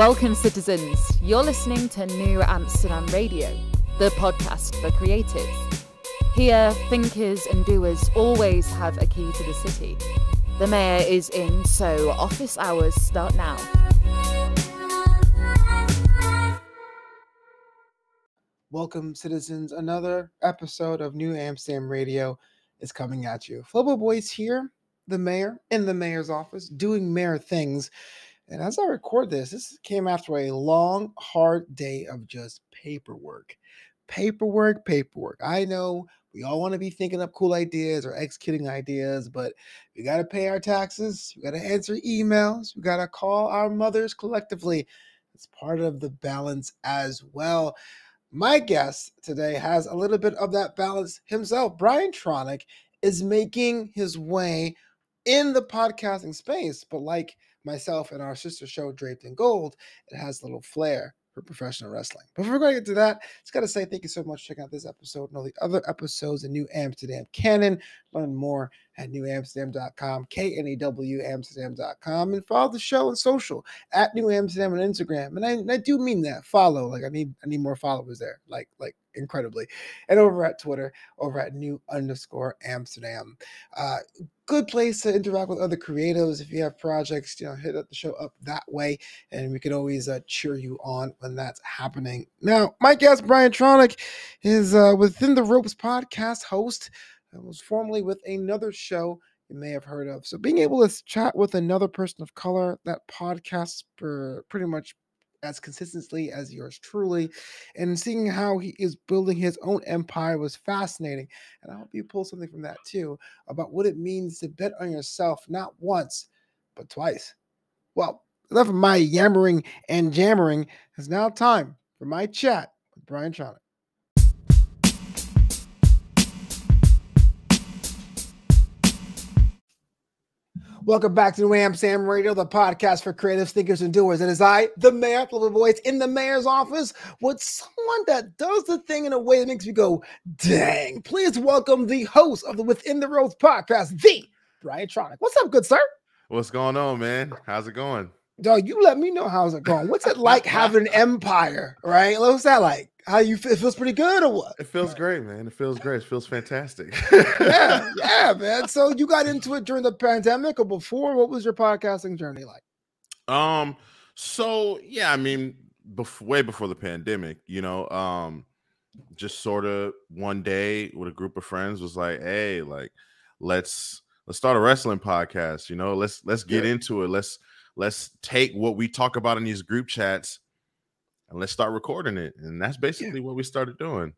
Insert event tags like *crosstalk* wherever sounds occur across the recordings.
Welcome, citizens. You're listening to New Amsterdam Radio, the podcast for creatives. Here, thinkers and doers always have a key to the city. The mayor is in, so office hours start now. Welcome, citizens. Another episode of New Amsterdam Radio is coming at you. Flobo Boys here, the mayor in the mayor's office, doing mayor things. And as I record this, this came after a long, hard day of just paperwork. Paperwork, paperwork. I know we all want to be thinking up cool ideas or executing ideas, but we got to pay our taxes. We got to answer emails. We got to call our mothers collectively. It's part of the balance as well. My guest today has a little bit of that balance himself. Brian Tronic is making his way in the podcasting space, but like myself and our sister show, Draped in Gold, it has a little flair for professional wrestling. Before we get to that, just got to say thank you so much for checking out this episode and all the other episodes in New Amsterdam Canon. Learn more at knewamsterdam.com, K-N-E-W Amsterdam.com, and follow the show on social at New Amsterdam on Instagram. And I, I do mean that. Follow. Like I need I need more followers there. Like like incredibly. And over at Twitter, over at new underscore Amsterdam. Uh, good place to interact with other creatives. If you have projects, you know, hit up the show up that way, and we can always uh, cheer you on when that's happening. Now, my guest Brian Tronic is uh, within the Ropes podcast host. I was formerly with another show you may have heard of. So being able to chat with another person of color, that podcast for pretty much as consistently as yours truly. And seeing how he is building his own empire was fascinating. And I hope you pull something from that too about what it means to bet on yourself not once, but twice. Well, enough of my yammering and jammering. It's now time for my chat with Brian Tronick. Welcome back to New Sam Radio, the podcast for creatives, thinkers, and doers. And as I, the mayor, little voice in the mayor's office, with someone that does the thing in a way that makes me go, dang. Please welcome the host of the Within the Ropes podcast, the Brian Tronick. What's up, good sir? What's going on, man? How's it going? Dog, you let me know how's it going. What's it like *laughs* having an empire, right? What's that like? How you feel? It feels pretty good or what? It feels great, man. It feels great. It feels fantastic. yeah, *laughs* yeah, man. So you got into it during the pandemic or before? What was your podcasting journey like? Um, so yeah, I mean, before, way before the pandemic, you know, um, just sort of one day with a group of friends was like, hey, like, let's let's start a wrestling podcast, you know, let's let's get yeah. into it. Let's let's take what we talk about in these group chats and let's start recording it. And that's basically yeah. what we started doing.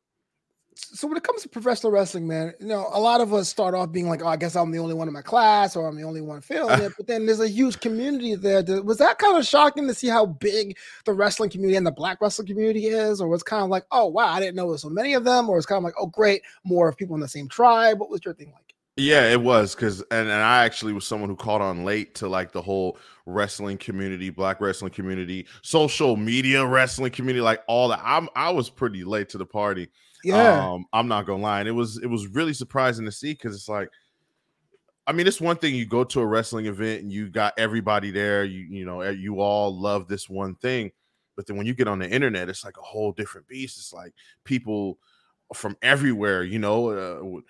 So when it comes to professional wrestling, man, you know, a lot of us start off being like, "Oh, I guess I'm the only one in my class, or I'm the only one filming *laughs* it." But then there's a huge community there. Was that kind of shocking to see how big the wrestling community and the Black wrestling community is, or was kind of like, "Oh, wow, I didn't know there's so many of them," or it's kind of like, "Oh, great, more of people in the same tribe." What was your thing like? Yeah, it was because, and, and I actually was someone who caught on late to like the whole wrestling community, black wrestling community, social media wrestling community, like all that. I'm I was pretty late to the party. Yeah, um, I'm not gonna lie. And it was it was really surprising to see because it's like, I mean, it's one thing you go to a wrestling event and you got everybody there. You you know you all love this one thing, but then when you get on the internet, it's like a whole different beast. It's like people from everywhere. You know. Uh,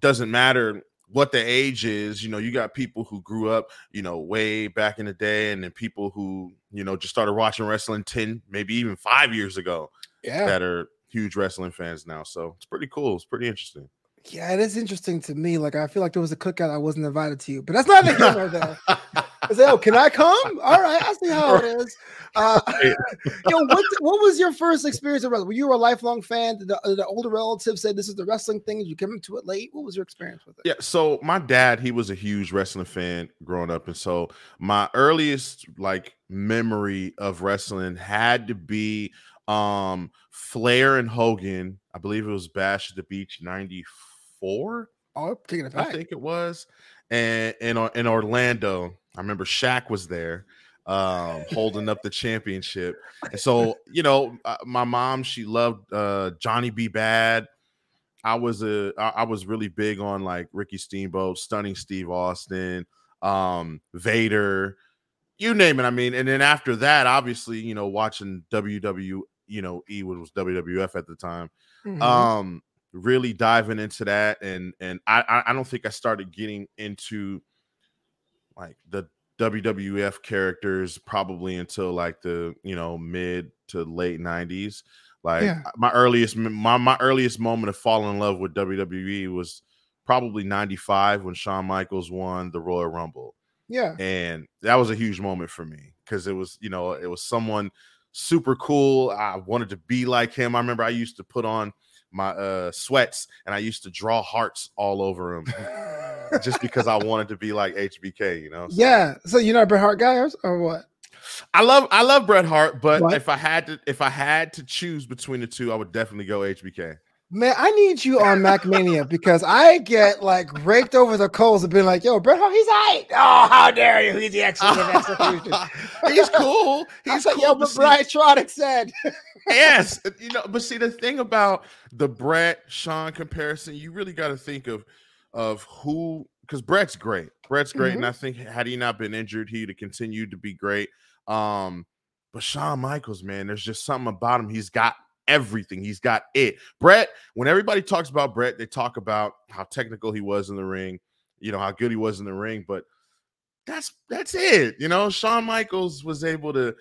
doesn't matter what the age is you know you got people who grew up you know way back in the day and then people who you know just started watching wrestling 10 maybe even five years ago yeah that are huge wrestling fans now so it's pretty cool it's pretty interesting yeah, it is interesting to me. Like I feel like there was a cookout I wasn't invited to, you but that's not the here or there. I say, oh, can I come? All right, I see how it is. Uh, *laughs* yo, what what was your first experience of wrestling? Were you a lifelong fan? Did the, the older relatives say this is the wrestling thing? Did you come into it late? What was your experience with it? Yeah, so my dad, he was a huge wrestling fan growing up, and so my earliest like memory of wrestling had to be um Flair and Hogan. I believe it was Bash at the Beach '94 four. Oh, taking it back. I think it was. And in in Orlando, I remember Shaq was there, um, holding up the championship. And so, you know, uh, my mom she loved uh, Johnny B. Badd. I was a I was really big on like Ricky Steamboat, Stunning Steve Austin, um, Vader. you name it. I mean, and then after that, obviously, you know, watching WW, you know, E was WWF at the time. Mhm. Um, really diving into that, and and I I- don't think I started getting into like the WWF characters probably until like the you know mid to late nineties. Like Yeah. my earliest my my earliest moment of falling in love with WWE was probably ninety five when Shawn Michaels won the Royal Rumble yeah. and that was a huge moment for me because it was you know it was someone super cool i wanted to be like him i remember i used to put on my uh sweats and i used to draw hearts all over them *laughs* just because i wanted to be like hbk you know So, yeah. So you're not a Bret Hart guy or, or what? i love i love bret hart but What? if i had to if i had to choose between the two i would definitely go hbk Man, I need you on Macmania because I get like raked over the coals of being like, yo, Bret Hart, he's aight. Oh, how dare you? He's the of execution. *laughs* he's cool He's like, cool yo, but. Brian Tronick said. *laughs* yes, you know, but see the thing about the Bret Shawn comparison, you really got to think of of who because Bret's great. Bret's great, and I think had he not been injured, he'd have continued to be great. Um, but Shawn Michaels, man, there's just something about him. He's got everything. He's got it. Bret, when everybody talks about Bret, they talk about how technical he was in the ring, you know, how good he was in the ring, but that's that's it. You know, Shawn Michaels was able to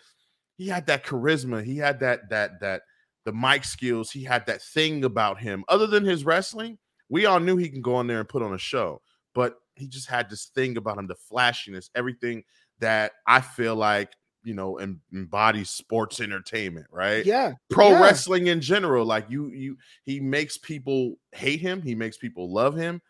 he had that charisma, he had that that that the mic skills, he had that thing about him. Other than his wrestling, we all knew he can go in there and put on a show, but he just had this thing about him, the flashiness, everything that I feel like you know em- embodies sports entertainment, right? Yeah. Pro yeah. wrestling in general, like you, you, he makes people hate him, he makes people love him.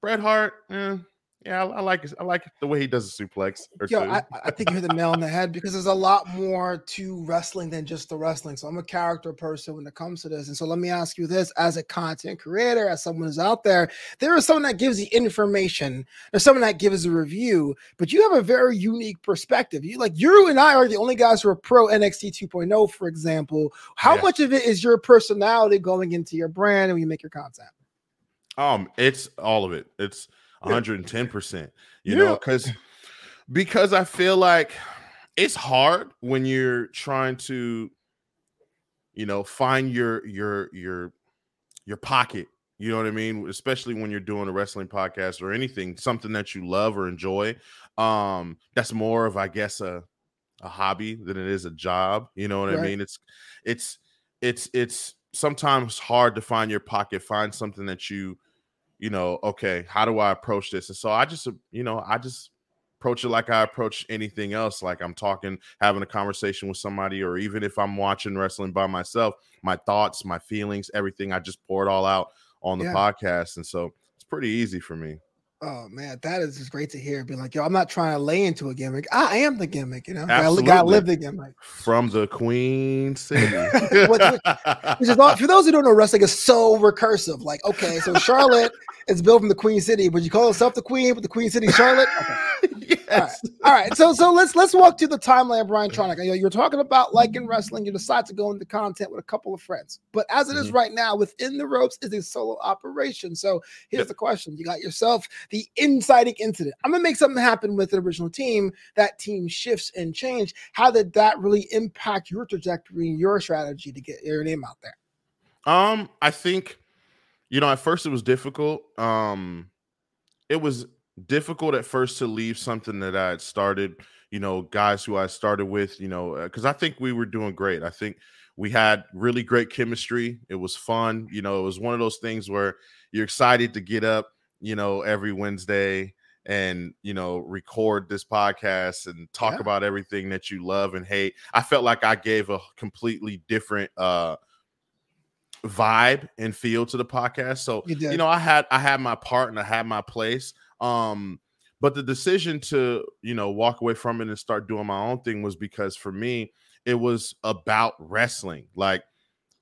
Bret Hart, eh, yeah, I, I like. I like the way he does a suplex. Or Yo, two. I, I think you hit the nail on the head because there's a lot more to wrestling than just the wrestling. So I'm a character person when it comes to this. And so let me ask you this as a content creator, as someone who's out there, there is someone that gives the information, there's someone that gives a review, but you have a very unique perspective. You like you and I are the only guys who are pro NXT 2.0, for example. How Yeah. much of it is your personality going into your brand and when you make your content? Um, it's all of it. It's Yeah. 110 percent. You Yeah. know, because because I feel like it's hard when you're trying to, you know, find your your your your pocket. You know what I mean? Especially when you're doing a wrestling podcast or anything, something that you love or enjoy. Um, that's more of, I guess, a a hobby than it is a job. You know what I mean? It's it's it's it's sometimes hard to find your pocket, find something that you, you know, okay, how do I approach this? And so I just, uh, you know, I just approach it like I approach anything else. Like I'm talking, having a conversation with somebody, or even if I'm watching wrestling by myself, my thoughts, my feelings, everything, I just pour it all out on the Yeah. podcast. And so it's pretty easy for me. Oh man, that is just great to hear. Being like, yo, I'm not trying to lay into a gimmick. I am the gimmick, you know. I li- gotta live the gimmick. From the Queen City. *laughs* Which- Which is all, for those who don't know, wrestling is so recursive. Like, okay, so Charlotte is built from the Queen City, but you call yourself the Queen, but the Queen City Charlotte. Okay. Yes. All right, so so let's let's walk through the timeline, of Brian Tronic. You know, you're talking about like in wrestling, you decide to go into content with a couple of friends, but as it is Mm-hmm. right now, within the ropes is a solo operation. So here's Yep. the question: You got yourself the inciting incident. I'm gonna make something happen with the original team. That team shifts and change. How did that really impact your trajectory and your strategy to get your name out there? Um, I think, you know, at first it was difficult. Um, it was difficult at first to leave something that I had started, you know, guys who I started with, you know, because I think we were doing great. I think we had really great chemistry. It was fun. You know, it was one of those things where you're excited to get up, you know, every Wednesday and, you know, record this podcast and talk Yeah. about everything that you love and hate. I felt like I gave a completely different, uh, vibe and feel to the podcast. So You you know, I had I had my part and I had my place. Um, but the decision to you know walk away from it and start doing my own thing was because for me it was about wrestling. Like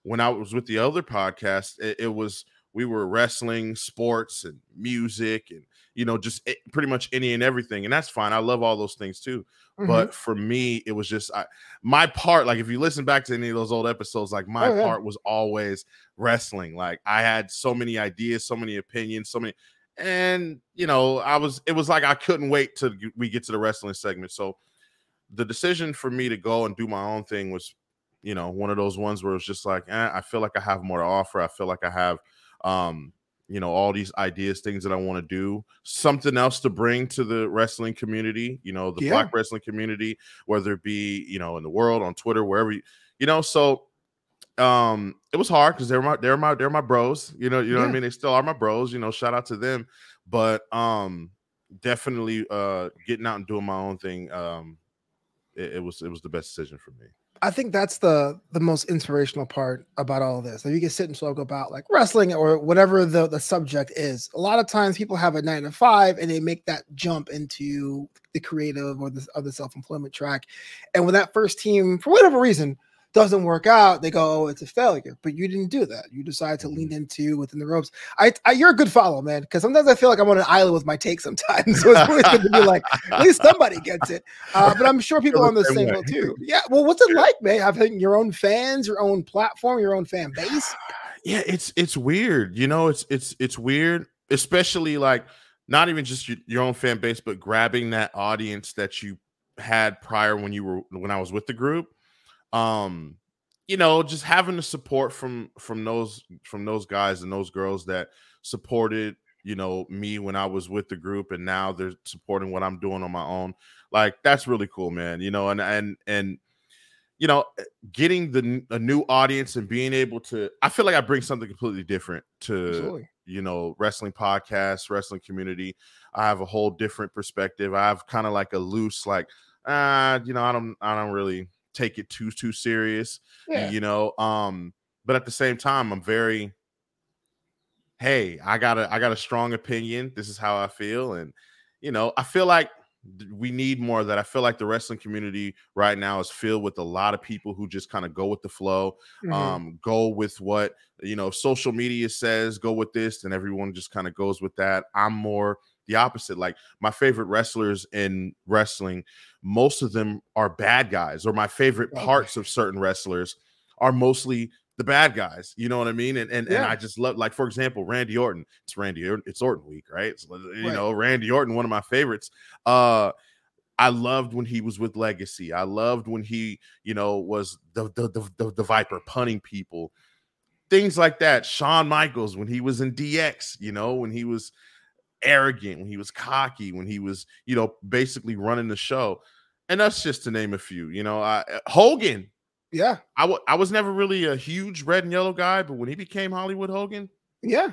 when I was with the other podcast, it, it was we were wrestling, sports, and music, and you know just it, pretty much any and everything, and that's fine. I love all those things too Mhm. but for me it was just I, my part like if you listen back to any of those old episodes like my Oh, yeah. part was always wrestling like i had so many ideas so many opinions so many and you know i was it was like i couldn't wait till we get to the wrestling segment so the decision for me to go and do my own thing was, you know, one of those ones where it's just like, eh, I feel like I have more to offer. I feel like I have, um, you know, all these ideas, things that I want to do, something else to bring to the wrestling community, you know, the Yeah. black wrestling community, whether it be, you know, in the world, on Twitter, wherever you, you know, so um it was hard because they're my they're my they're my bros you know you know what i mean? They still are my bros you know shout out to them. But um definitely uh getting out and doing my own thing um it, it was it was the best decision for me. I think that's the the most inspirational part about all of this. If you can sit and talk about like wrestling or whatever the, the subject is, a lot of times people have a nine to five and they make that jump into the creative or the other self employment track. And when that first team, for whatever reason, doesn't work out, they go, "Oh, it's a failure." But you didn't do that. You decided to lean into within the ropes. I, I you're a good follow, man. Because sometimes I feel like I'm on an island with my take. Sometimes *laughs* so it's always good to be like, at least somebody gets it. *laughs* Uh, but I'm sure people are on the same boat too. Yeah. Well, what's it like, man? Having your own fans, your own platform, your own fan base. *sighs* yeah it's it's weird you know it's it's it's weird especially like not even just your, your own fan base but grabbing that audience that you had prior when you were when i was with the group um you know just having the support from from those from those guys and those girls that supported you know me when i was with the group and now they're supporting what i'm doing on my own like that's really cool man you know and and and you know getting the a new audience and being able to i feel like i bring something completely different to Absolutely. you know wrestling podcasts wrestling community i have a whole different perspective i have kind of like a loose like ah you know i don't i don't really take it too too serious Yeah. you know um but at the same time i'm very hey i got a i got a strong opinion this is how i feel and you know i feel like we need more of that i feel like the wrestling community right now is filled with a lot of people who just kind of go with the flow Mhm. um go with what you know social media says go with this and everyone just kind of goes with that i'm more the opposite like my favorite wrestlers in wrestling most of them are bad guys or my favorite parts of certain wrestlers are mostly the bad guys you know what i mean and and, and i just love like for example randy orton it's randy orton it's orton week right so, you Right. know randy orton one of my favorites uh I loved when he was with Legacy. I loved when he, you know, was the the the, the, the Viper punning people, things like that. Shawn Michaels when he was in DX, you know, when he was arrogant, when he was cocky, when he was, you know, basically running the show, and that's just to name a few. You know, I, Hogan. Yeah. I I was never really a huge red and yellow guy, but when he became Hollywood Hogan, Yeah.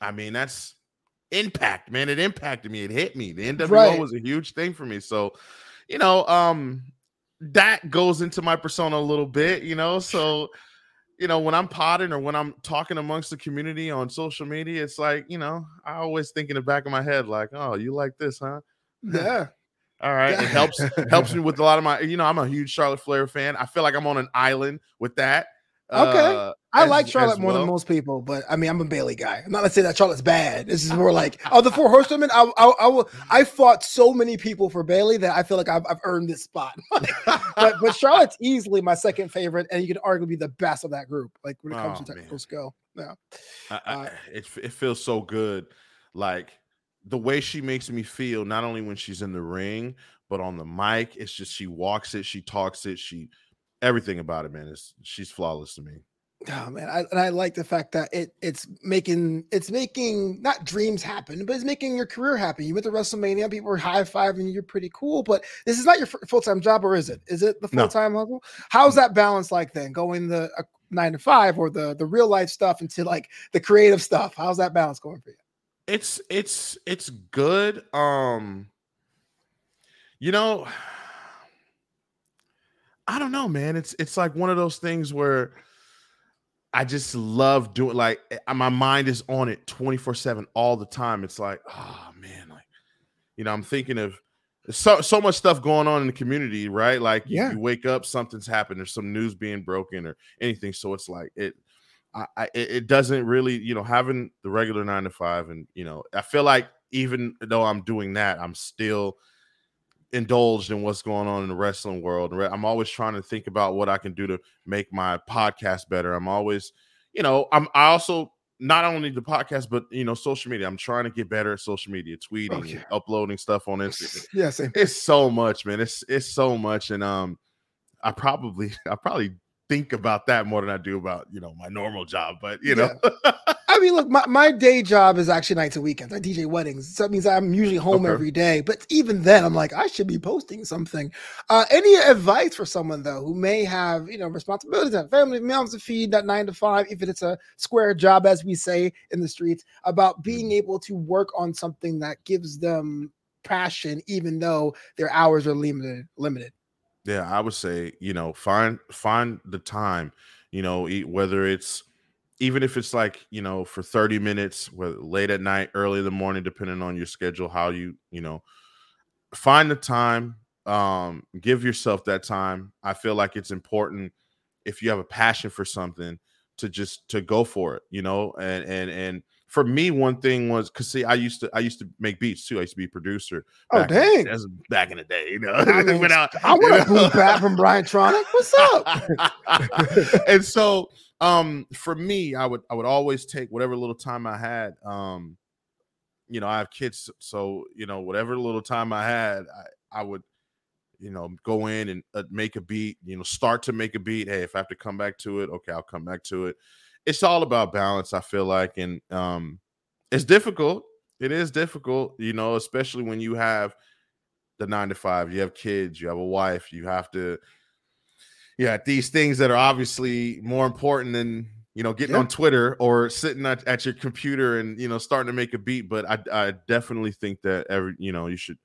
I mean, that's impact, man. It impacted me. It hit me. The NWO Right. was a huge thing for me. So, you know, um, that goes into my persona a little bit, you know. So, you know, when I'm potting or when I'm talking amongst the community on social media, it's like, you know, I always think in the back of my head, like, oh, you like this, huh? *laughs* Yeah. All right. It helps helps me *laughs* with a lot of my, you know, I'm a huge Charlotte Flair fan. I feel like I'm on an island with that. Okay. uh, I as- like Charlotte more well. than most people, but I mean, I'm a Bayley guy. I'm not gonna say that Charlotte's bad. This is more like, *laughs* oh, the four horsewomen. I, I, I, will- I fought so many people for Bayley that I feel like I've, I've earned this spot. *laughs* but, but *laughs* Charlotte's easily my second favorite, and you could arguably be the best of that group. Like when it comes Oh, to man. technical skill. Yeah. I, I, Uh, it it feels so good, like the way she makes me feel. Not only when she's in the ring, but on the mic. It's just she walks it, she talks it, she everything about it, man. Is she's flawless to me. Oh man, I, and I like the fact that it it's making it's making not dreams happen, but it's making your career happen. You went to WrestleMania, people were high fiving you. You're pretty cool, but this is not your full time job, or is it? Is it the full time level? How's that balance like then? Going the uh, nine to five or the the real life stuff into like the creative stuff? How's that balance going for you? It's it's it's good. Um, you know, I don't know, man. It's it's like one of those things where I just love doing like eh, my mind is on it 24/7 all the time. It's like, oh man, like you know, I'm thinking of so so much stuff going on in the community, right? Like you- Yeah. you, wake up, something's happened, there's some news being broken or anything. So it's like it I, I it it doesn't really, you know, having the regular nine to five, and you know, I feel like even though I'm doing that, I'm still indulged in what's going on in the wrestling world. I'm always trying to think about what I can do to make my podcast better. I'm always, you know, I'm I also not only the podcast, but you know, social media. I'm trying to get better at social media, tweeting, Okay. uploading stuff on Instagram. Yeah, same. It's so much, man. It's it's so much, and um, I probably *laughs* I probably think about that more than I do about you know my normal job. But you know, *laughs* I mean, look, my, my day job is actually nights and weekends. I DJ weddings. So that means I'm usually home Okay. every day. But even then, I'm like, I should be posting something. Uh, any advice for someone, though, who may have, you know, responsibilities and family, mouths to feed, that nine to five, even if it's a square job, as we say in the streets, about being able to work on something that gives them passion, even though their hours are limited. Limited. yeah, I would say you know find find the time. You know, whether it's even if it's like you know for 30 minutes late at night early in the morning depending on your schedule how you you know find the time um give yourself that time i feel like it's important if you have a passion for something to just to go for it you know and and and for me one thing was because see i used to i used to make beats too i used to be a producer Oh, back dang. that's back in the day you know I *laughs* mean, Without- I want *laughs* a boom know? from Brian Tronic. What's up? *laughs* and so um for me i would i would always take whatever little time i had um you know i have kids so you know whatever little time i had i i would you know go in and uh, make a beat you know start to make a beat hey if i have to come back to it okay i'll come back to it. It's all about balance i feel like and um it's difficult it is difficult you know especially when you have the nine to five you have kids you have a wife you have to yeah these things that are obviously more important than you know getting Yeah. on twitter or sitting at, at your computer and you know starting to make a beat but i i definitely think that every you know you should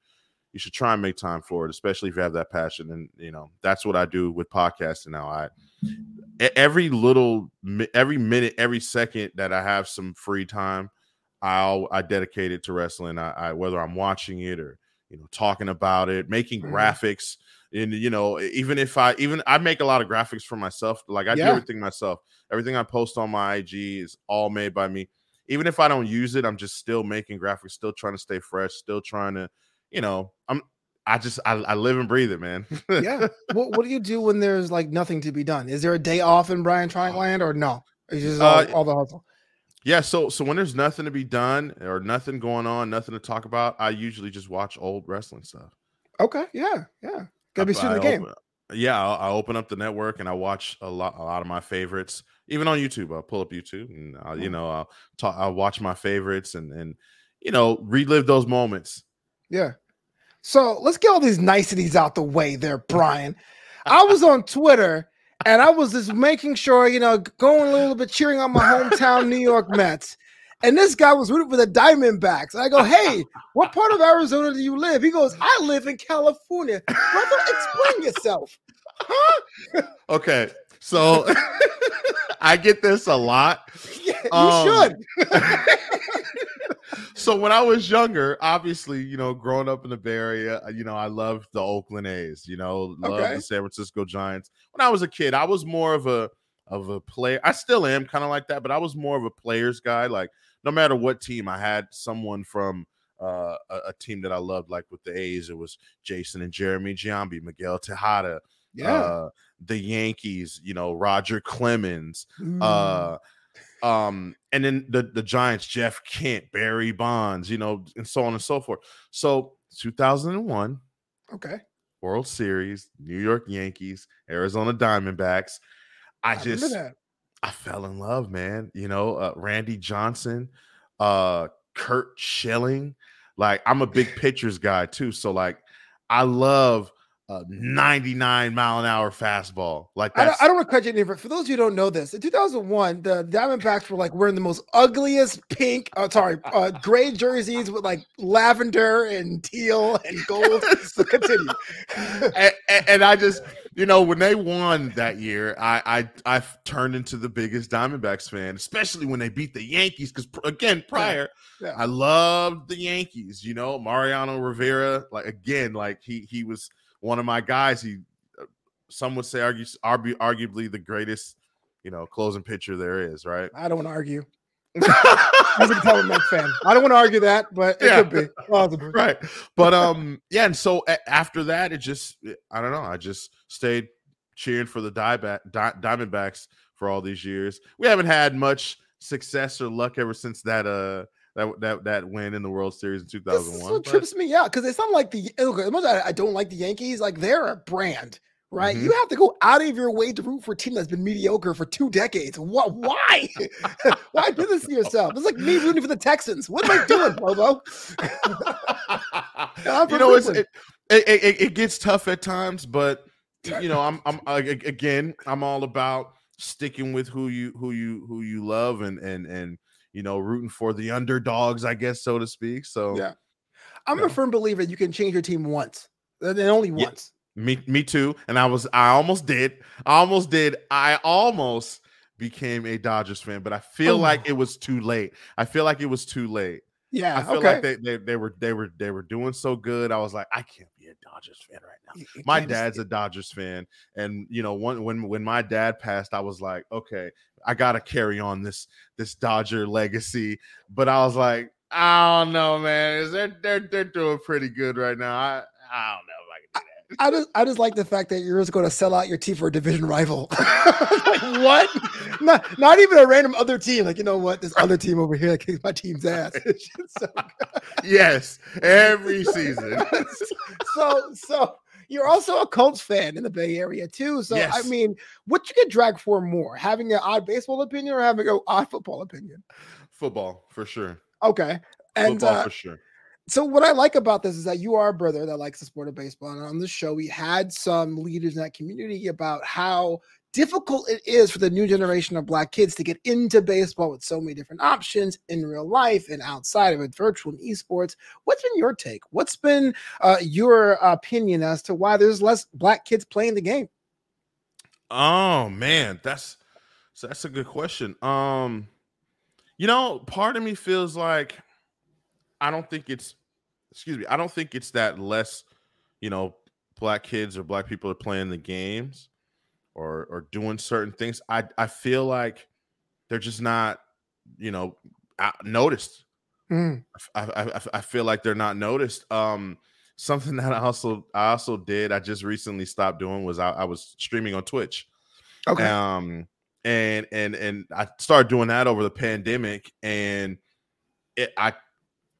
you should try and make time for it especially if you have that passion and you know that's what i do with podcasting now I every little every minute every second that i have some free time i'll i dedicate it to wrestling i, I whether i'm watching it or you know talking about it making Mhm. graphics and you know even if i even i make a lot of graphics for myself like i do everything myself everything i post on my ig is all made by me even if i don't use it i'm just still making graphics still trying to stay fresh still trying to you know i'm i just i, I live and breathe it man yeah. *laughs* What, what do you do when there's like nothing to be done? Is there a day off in Brian Tronic land or no? It's just all, Uh, all the hustle. Yeah, so so when there's nothing to be done or nothing going on, nothing to talk about, I usually just watch old wrestling stuff. Okay. Yeah. Yeah. Gotta be I- shooting the game. open- yeah, I'll, I open up the network and I watch a lot a lot of my favorites. Even on YouTube, I'll pull up YouTube and I'll, you Mm. know I'll talk. I'll watch my favorites and and you know relive those moments. Yeah. So let's get all these niceties out the way there, Brian. I was on Twitter and I was just making sure, you know, going a little bit cheering on my hometown New York Mets. And this guy was rooting for the Diamondbacks. And I go, *laughs* hey, what part of Arizona do you live? He goes, I live in California. Brother, explain yourself. Huh? *laughs* Okay, so *laughs* I get this a lot. Yeah, you Um, should. so when I was younger, obviously, you know, growing up in the Bay Area, uh, you know, I loved the Oakland A's, you know, loved Okay. the San Francisco Giants. When I was a kid, I was more of a of a player. I still am kind of like that, but I was more of a players guy. Like no matter what team, I had someone from uh, a, a team that I loved. Like with the A's, it was Jason and Jeremy Giambi, Miguel Tejada, Yeah. uh, the Yankees, you know, Roger Clemens, Mm. uh um and then the the giants jeff kent barry bonds you know and so on and so forth so 2001 okay. world series new york yankees arizona diamondbacks i, I just that. I fell in love man you know uh, randy johnson uh curt schilling like i'm a big pitchers guy too so like i love a 99 mile an hour fastball like I don't, I don't want to cut you any for, for those of you who don't know this. In 2001, the Diamondbacks were like wearing the most ugliest pink, uh, sorry, *laughs* uh, gray jerseys with like lavender and teal and gold. so continue. *laughs* and, and- and I just, *laughs* you know, when they won that year, I I I turned into the biggest Diamondbacks fan, especially when they beat the Yankees. Because again, prior, yeah. I loved the Yankees. You know, Mariano Rivera, like again, like he he was one of my guys. He, uh, some would say, argue, argu- arguably the greatest, you know, closing pitcher there is. Right. I don't want to argue. As a Diamondback fan, I don't want to argue that, but it Yeah. could be possible. right but um yeah and so a- after that it just i don't know i just stayed cheering for the Diamondback, Di- diamondbacks for all these years we haven't had much success or luck ever since that uh that that that win in the World Series in This is 2001. what but- trips me out because it's not like the look, as much as I I don't like the Yankees, like they're a brand, right? Mhm. You have to go out of your way to root for a team that's been mediocre for two decades. What? Why? *laughs* why do this to yourself? It's like me rooting for the Texans. What am I doing, Bobo? *laughs* You know, it, it, it, it gets tough at times, but you know, I'm I'm I- again, I'm all about sticking with who you who you who you love and and and you know, rooting for the underdogs, I guess, so to speak. So Yeah. I'm a firm believer you can change your team once, and then only Yeah. Me, me too. And I was, I almost did. I almost did. I almost became a Dodgers fan, but I feel Oh. like it was too late. I feel like it was too late. Yeah. I feel okay. like they, they they were they were they were doing so good. I was like, I can't be a Dodgers fan right now. You- you My dad's a Dodgers fan, and you know, one when when my dad passed, I was like, okay, I gotta carry on this this Dodger legacy. But I was like, I don't know, man. Is they're they're they're doing pretty good right now. I I don't know if I can do that. I just I just like the fact that you're just going to sell out your team for a division rival. like, *laughs* what? Not not even a random other team. Like you know what? This other team over here that kicks my team's ass. *laughs* So, Yes, every season. *laughs* so so you're also a Colts fan in the Bay Area too. So I mean, what you get dragged for more? Having an odd baseball opinion or having an odd football opinion? Football for sure. Okay. And Football uh, for sure. So what I like about this is that you are a brother that likes the sport of baseball. And on this show, we had some leaders in that community about how difficult it is for the new generation of black kids to get into baseball with so many different options in real life and outside of it, virtual and esports. What's been your take? What's been uh, your opinion as to why there's less black kids playing the game? Oh man, that's that's a good question. Um, you know, part of me feels like I don't think it's excuse me, I don't think it's that less, you know, black kids or black people are playing the games or or doing certain things. I I feel like they're just not, you know, noticed. Mm, I, I, I- I feel like they're not noticed. Um, something *laughs* that I also I also did I just recently stopped doing was I, I was streaming on Twitch. Okay. Um, and and and I started doing that over the pandemic, and it I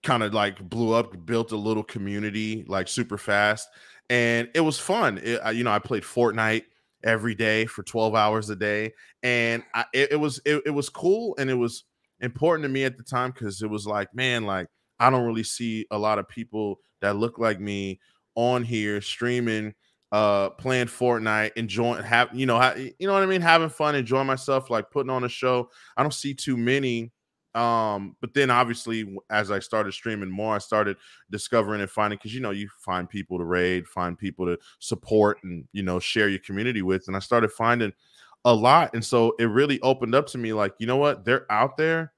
kind of like blew up, built a little community like super fast, and it was fun. It, you know, I played Fortnite every day for 12 hours a day and I, it, it was it, it was cool and it was important to me at the time because it was like man like i don't really see a lot of people that look like me on here streaming uh playing fortnite enjoying have you know ha- you know what i mean having fun enjoying myself like putting on a show i don't see too many um but then obviously as i started streaming more i started discovering and finding because you know you find people to raid find people to support and you know share your community with and i started finding a lot and so it really opened up to me like you know what? They're out there.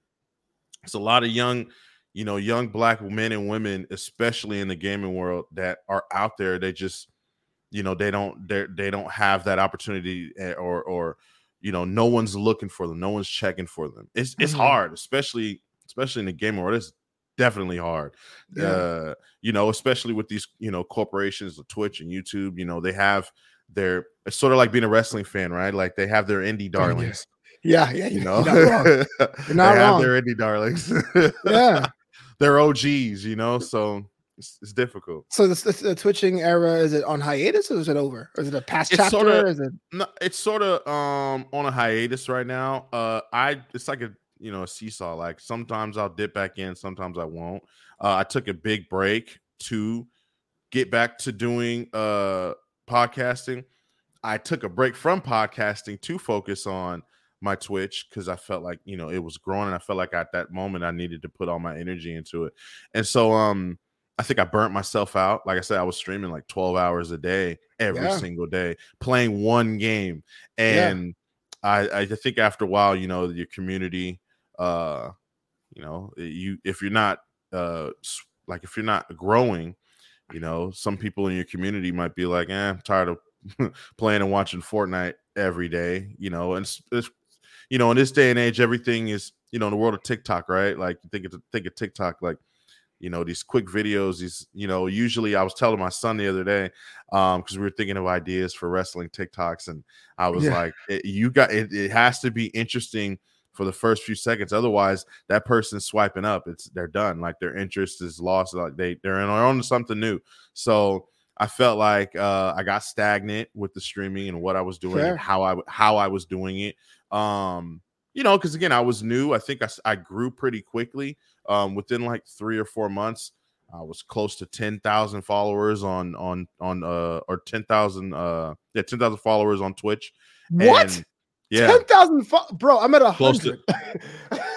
It's a lot of young you know young black men and women especially in the gaming world that are out there. They just you know they don't they they don't have that opportunity eh, or or you know no one's looking for them no one's checking for them it's it's Mhm. hard especially especially in the gaming world it's definitely hard Yeah. uh you know especially with these you know corporations of twitch and youtube you know they have their it's sort of like being a wrestling fan right like they have their indie Oh, yeah. darlings yeah, yeah, you you're know not wrong. *laughs* they not have wrong. their indie darlings Yeah. *laughs* they're og's you know so it's, it's difficult So the, the, the twitching era is it on hiatus or is it over? Or is it a past It's chapter? sorta- is it no, it's sort of um on a hiatus right now. Uh I it's like a you know a seesaw. Like sometimes I'll dip back in, sometimes I won't. Uh I took a big break to get back to doing uh podcasting. I took a break from podcasting to focus on my Twitch because I felt like you know it was growing and I felt like at that moment I needed to put all my energy into it. And so um I think I burnt myself out. Like I said, I was streaming like 12 hours a day every Yeah. single day, playing one game. Yeah. And I, I think after a while, you know, your community, uh, you know, you if you're not uh like if you're not growing, you know, some people in your community might be like, eh, I'm tired of *laughs* playing and watching Fortnite every day, you know, and it's, it's you know, in this day and age, everything is, you know, in the world of TikTok, right? Like you think of think of TikTok, like you know, these quick videos, these, you know, usually I was telling my son the other day, um, because we were thinking of ideas for wrestling TikToks, and I was Yeah. like, it, you got it, it has to be interesting for the first few seconds. Otherwise, that person's swiping up. It's they're done. Like their interest is lost. Like they they're in on something new. So I felt like uh, I got stagnant with the streaming and what I was doing and how I how I was doing it. Um, you know, because again, I was new. I think I, I grew pretty quickly. Um, within like three or four months, I was close to ten thousand followers on on on uh or ten thousand uh yeah ten thousand followers on Twitch. What? And, yeah, ten thousand, fo- bro. I'm at a hundred. *laughs*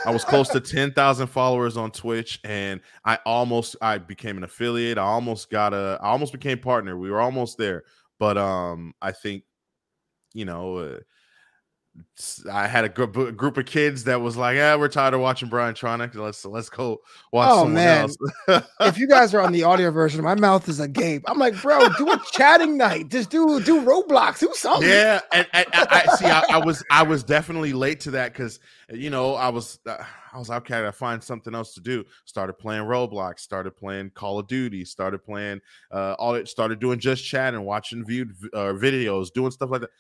I was close to ten thousand followers on Twitch, and I almost I became an affiliate. I almost got a. I almost became partner. We were almost there, but um, I think you know. Uh, I had a group, a group of kids that was like, "Yeah, we're tired of watching Brian Tronic. Let's let's go watch oh, man. *laughs* if you guys are on the audio version, my mouth is agape. I'm like, bro, do a chatting night. Just do do Roblox. Do something. Yeah, and, and I, I see. I, I, was I was definitely late to that because you know I was uh, I was okay. I find something else to do. Started playing Roblox. Started playing Call of Duty. Started playing uh, all it. Started doing just chatting, and watching viewed uh, videos, doing stuff like that.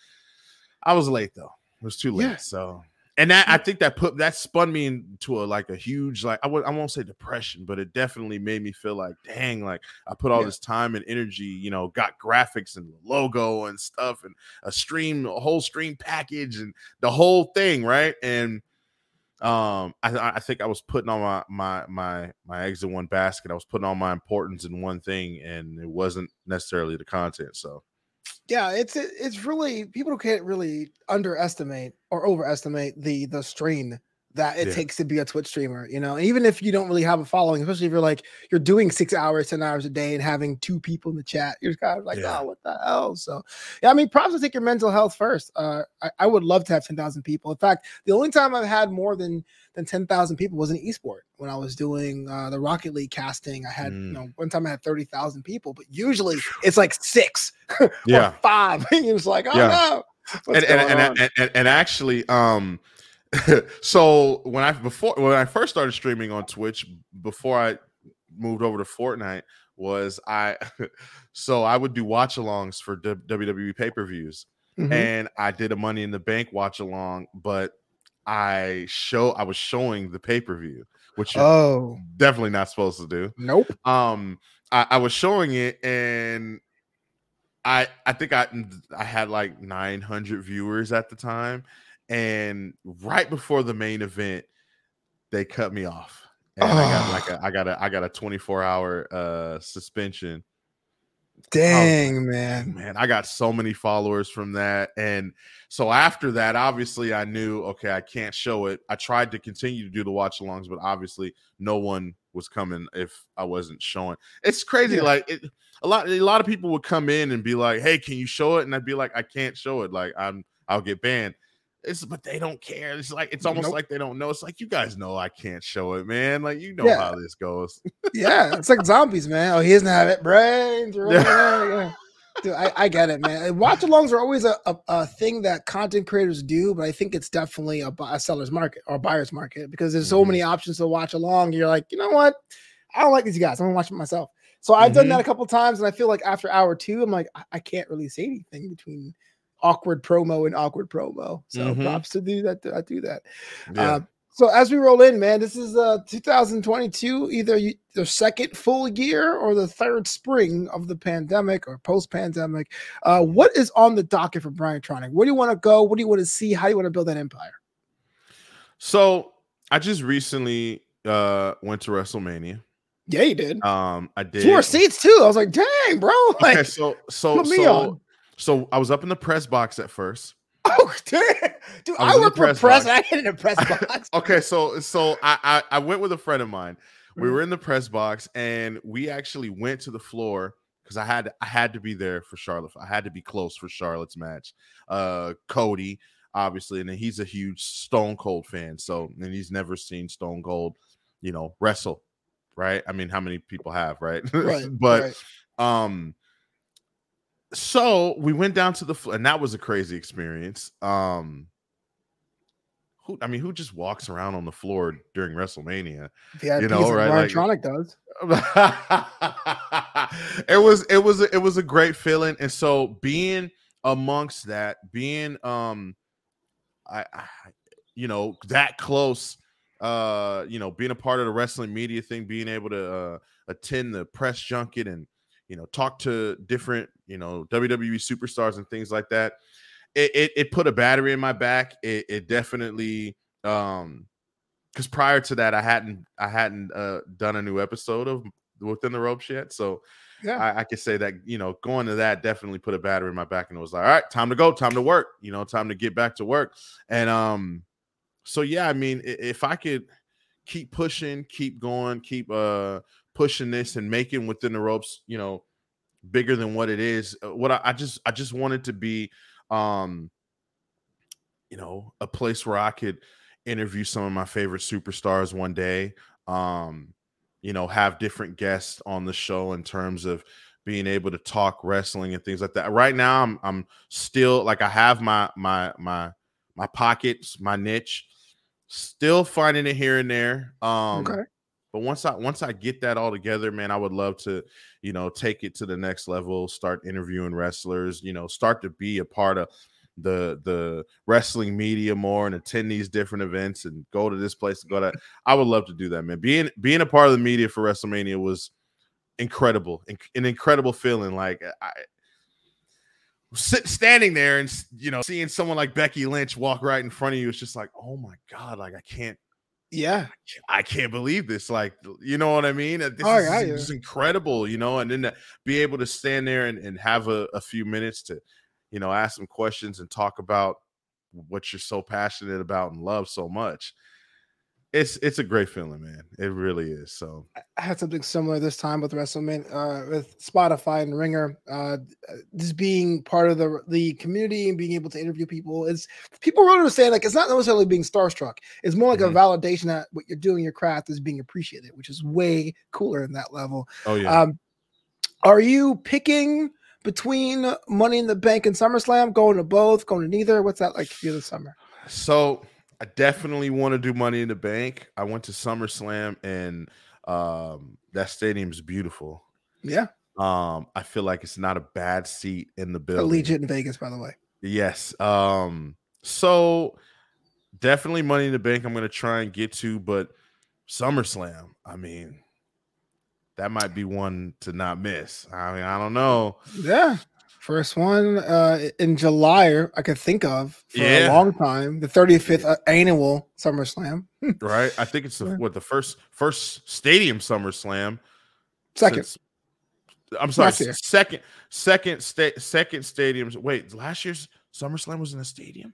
I was late though. It was too late. Yeah. So and that I think that put that spun me into a like a huge like I I won't say depression, but it definitely made me feel like dang, like I put all yeah. this time and energy, you know, got graphics and logo and stuff and a stream, a whole stream package and the whole thing, right? And um I, I think I was putting on my my my my eggs in one basket. I was putting all my importance in one thing, and it wasn't necessarily the content. So yeah, it's it's really people can't really underestimate or overestimate the the strain that it yeah. takes to be a Twitch streamer, you know. even if you don't really have a following, especially if you're like you're doing six hours, ten hours a day, and having two people in the chat, you're kind of like, yeah. oh, what the hell? So, yeah, I mean, props to take your mental health first. Uh, I, I would love to have ten thousand people. In fact, the only time I've had more than than ten thousand people was in esport when I was doing uh, the Rocket League casting. I had, mm. you know, one time I had thirty thousand people, but usually it's like six, *laughs* yeah, five. *laughs* and you're like, oh yeah. no. And and, and, and, and actually, um, *laughs* so when I before when I first started streaming on Twitch before I moved over to Fortnite was I *laughs* so I would do watch alongs for WWE pay per views. Mm-hmm. And I did a Money in the Bank watch along, but I show I was showing the pay per view, which oh definitely not supposed to do. Nope. Um, I, I was showing it, and I I think I I had like 900 viewers at the time, and right before the main event, they cut me off. And oh. I got like a I got a I got a 24 hour uh suspension. Dang, man. Man, I got so many followers from that. And so after that, obviously I knew okay, I can't show it. I tried to continue to do the watch alongs, but obviously no one was coming if I wasn't showing. It's crazy. Yeah. Like it, a lot a lot of people would come in and be like, Hey, can you show it? And I'd be like, I can't show it. Like I'm I'll get banned. It's but they don't care. It's like it's almost nope. like they don't know. It's like you guys know I can't show it, man. Like you know yeah. how this goes. yeah, it's like zombies, man. Oh, he doesn't have it. Brains. *laughs* Yeah. Dude, I, I, get it, man. Watch alongs are always a, a, a, thing that content creators do, but I think it's definitely a, a seller's market or buyer's market because there's so mm-hmm. many options to watch along. You're like, you know what? I don't like these guys. I'm gonna watch it myself. So I've mm-hmm. done that mm-hmm. a couple times, and I feel like after hour two, I'm like, I, I can't really say anything between awkward promo and awkward promo. So mm-hmm. props to do that. I do that. Yeah. Uh, so as we roll in, man, this is uh 2022, either the second full year or the third spring of the pandemic or post-pandemic. Uh, what is on the docket for Brian Tronic? Where do you want to go? What do you want to see? How do you want to build that empire? So I just recently uh went to WrestleMania. Yeah, you did. Um, I did four seats too. I was like, dang, bro. *laughs* Like, okay, so so so so I was up in the press box at first. *laughs* Oh, dude, dude I, I work for press. press I get in a press *laughs* box. okay, so so I, I, I went with a friend of mine. We mm-hmm. were in the press box, and we actually went to the floor because I had I had to be there for Charlotte. I had to be close for Charlotte's match. Uh, Cody, obviously, and he's a huge Stone Cold fan. So, and he's never seen Stone Cold, you know, wrestle. Right? I mean, how many people have? Right? *laughs* Right. but right. um so we went down to the floor, and that was a crazy experience. Um, who I mean, who just walks around on the floor during WrestleMania? Yeah, you know, right? Like, does. *laughs* it was it was it was a great feeling, and so being amongst that, being um, I, I you know, that close, uh, you know, being a part of the wrestling media thing, being able to uh, attend the press junket and you know talk to different you know WWE superstars and things like that. It it, it put a battery in my back. It, it definitely um because prior to that I hadn't I hadn't uh done a new episode of within the ropes yet. So Yeah. I, I could say that you know going to that definitely put a battery in my back and it was like all right time to go time to work you know time to get back to work and um so yeah I mean if I could keep pushing keep going keep uh pushing this and making within the ropes you know bigger than what it is uh, what I, I just I just wanted to be um you know a place where I could interview some of my favorite superstars one day um you know have different guests on the show in terms of being able to talk wrestling and things like that right now i'm i'm still like i have my my my my pockets my niche still finding it here and there um okay. But once i once i get that all together man i would love to you know take it to the next level start interviewing wrestlers you know start to be a part of the the wrestling media more and attend these different events and go to this place and go to I would love to do that, man. Being being a part of the media for WrestleMania was incredible, inc- an incredible feeling. Like I standing there and you know seeing someone like Becky Lynch walk right in front of you. It's just like, oh my god, like I can't Yeah. I can't believe this. Like, you know what I mean? This Oh, is yeah, yeah. just incredible, you know, and then be able to stand there and, and have a, a few minutes to, you know, ask some questions and talk about what you're so passionate about and love so much. It's it's a great feeling, man. It really is. So I had something similar this time with WrestleMania, uh, with Spotify and Ringer. Uh, just being part of the the community and being able to interview people is people don't understand. Like it's not necessarily being starstruck. It's more like Mhm. a validation that what you're doing, your craft is being appreciated, which is way cooler in that level. oh yeah. Um, are you picking between Money in the Bank and SummerSlam? Going to both? Going to neither? What's that like for you this summer? So I definitely want to do Money in the Bank. I went to SummerSlam and um that stadium's beautiful. Yeah, Um, I feel like it's not a bad seat in the building. Allegiant in Vegas, by the way. Yes. Um, so definitely money in the bank I'm gonna try and get to, but SummerSlam, I mean, that might be one to not miss. I mean, I don't know. Yeah. First one uh, in July, I could think of for Yeah. a long time. The 35th uh, annual SummerSlam. *laughs* Right? I think it's the, Yeah. what the first first stadium SummerSlam. Second. since- I'm sorry, Last year. s- second second state second stadiums. Wait, last year's SummerSlam was in a stadium?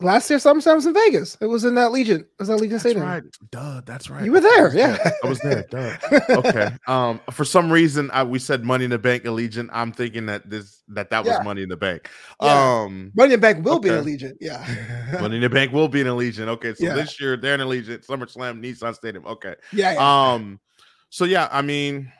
Last year, SummerSlam was in Vegas. It was in that Legion. It was that Legion That's Stadium. right. Duh, that's right. You were Okay, I there, yeah. I was there. Duh. *laughs* okay. Um, for some reason, I we said Money in the Bank Allegiant. I'm thinking that this that that was Yeah. Money in the Bank. Yeah. Um, Money in the Bank will be an Allegiant. Yeah. *laughs* Money in the Bank will be an Allegiant. Okay, so Yeah. this year they're an Allegiant. SummerSlam, Nissan Stadium. Okay. yeah. yeah. Um, so yeah, I mean,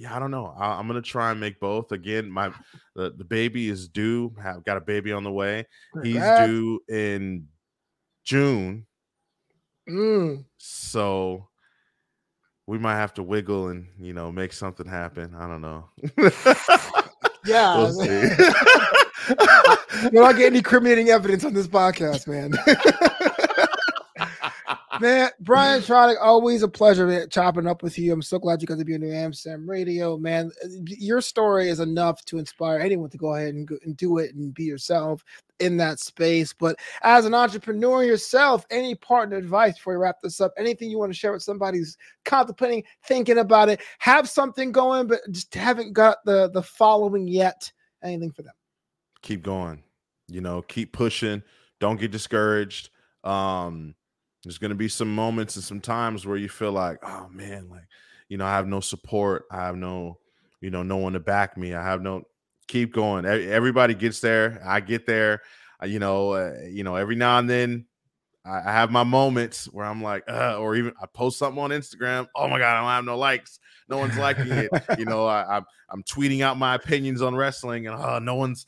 yeah, I don't know. I, I'm gonna try and make both. Again, my the, the baby is due. I've got a baby on the way. He's Congrats. due in June. Mm. So we might have to wiggle and you know make something happen. I don't know. *laughs* Yeah. we'll see. *laughs* We're not getting any incriminating evidence on this podcast, man. *laughs* man, Brian Tronic, always a pleasure chopping up with you. I'm so glad you got to be on Knew Amsterdam Radio, man. Your story is enough to inspire anyone to go ahead and, go, and do it and be yourself in that space. But as an entrepreneur yourself, any partner advice before we wrap this up? Anything you want to share with somebody who's contemplating, thinking about it, have something going, but just haven't got the the following yet? Anything for them? keep going. You know, keep pushing. Don't get discouraged. Um, there's gonna be some moments and some times where you feel like, oh man, like you know, I have no support. I have no, you know, no one to back me. I have no. Keep going. Everybody gets there. I get there. You know, uh, you know, every now and then I, have my moments where I'm like, uh, or even I post something on Instagram. Oh my god, I don't have no likes. No one's liking it. *laughs* You know, I, I'm I'm tweeting out my opinions on wrestling, and uh, no one's,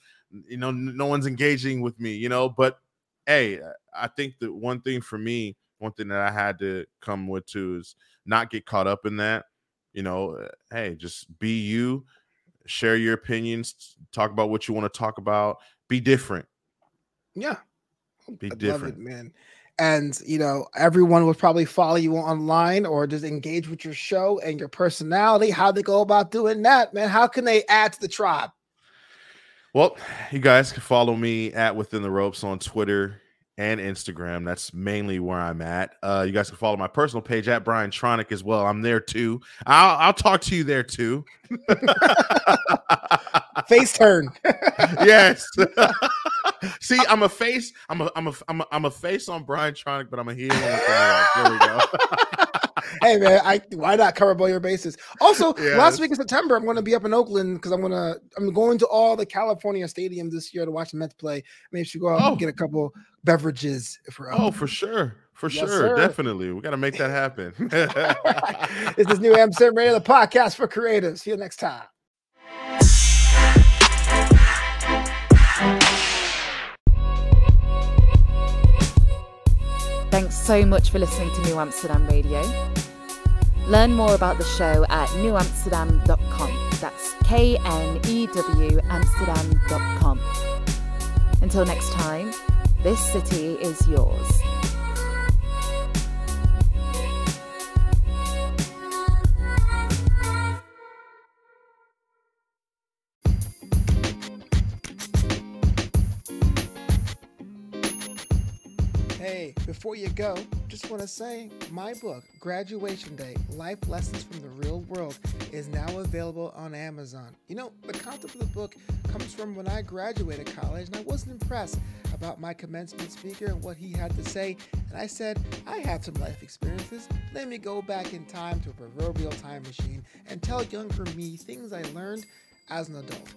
you know, no one's engaging with me. You know, but hey, I think that one thing for me, one thing that I had to come with too is not get caught up in that. You know, uh, hey, just be you, share your opinions, talk about what you want to talk about, be different. Yeah. Be I different. love it, man. And you know, everyone will probably follow you online or just engage with your show and your personality. How they go about doing that, man? How can they add to the tribe? Well, you guys can follow me at Within the Ropes on Twitter and Instagram. That's mainly where I'm at. Uh, you guys can follow my personal page at Brian Tronic as well. I'm there too. I'll, I'll talk to you there too. *laughs* Face turn. *laughs* yes. *laughs* See, I'm a face. I'm a I'm a I'm a, I'm a face on Brian Tronic, but I'm a heel on the There we go. Hey man, I why not cover both your bases? Also, Yes. last week in September, I'm going to be up in Oakland because I'm going to I'm going to all the California stadiums this year to watch the Mets play. Maybe should go out Oh. and get a couple beverages if we're oh, for sure. For Yes, sure. sir. Definitely. We got to make that happen. *laughs* It's this is Knew Amsterdam Radio, the podcast for creatives. See you next time. Thanks so much for listening to Knew Amsterdam Radio. Learn more about the show at knewamsterdam.com. That's K N E W Amsterdam.com. Until next time, this city is yours. Before you go, just want to say my book, Graduation Day Life Lessons from the Real World, is now available on Amazon. You know, the concept of the book comes from when I graduated college and I wasn't impressed about my commencement speaker and what he had to say. And I said, I had some life experiences. Let me go back in time to a proverbial time machine and tell younger me things I learned as an adult.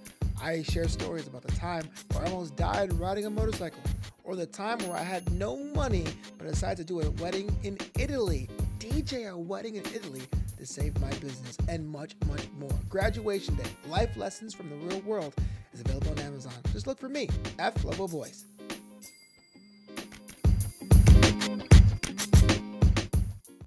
I share stories about the time where I almost died riding a motorcycle, or the time where I had no money but decided to do a wedding in Italy, DJ a wedding in Italy to save my business, and much, much more. Graduation Day, Life Lessons from the Real World is available on Amazon. Just look for me, F Level Voice.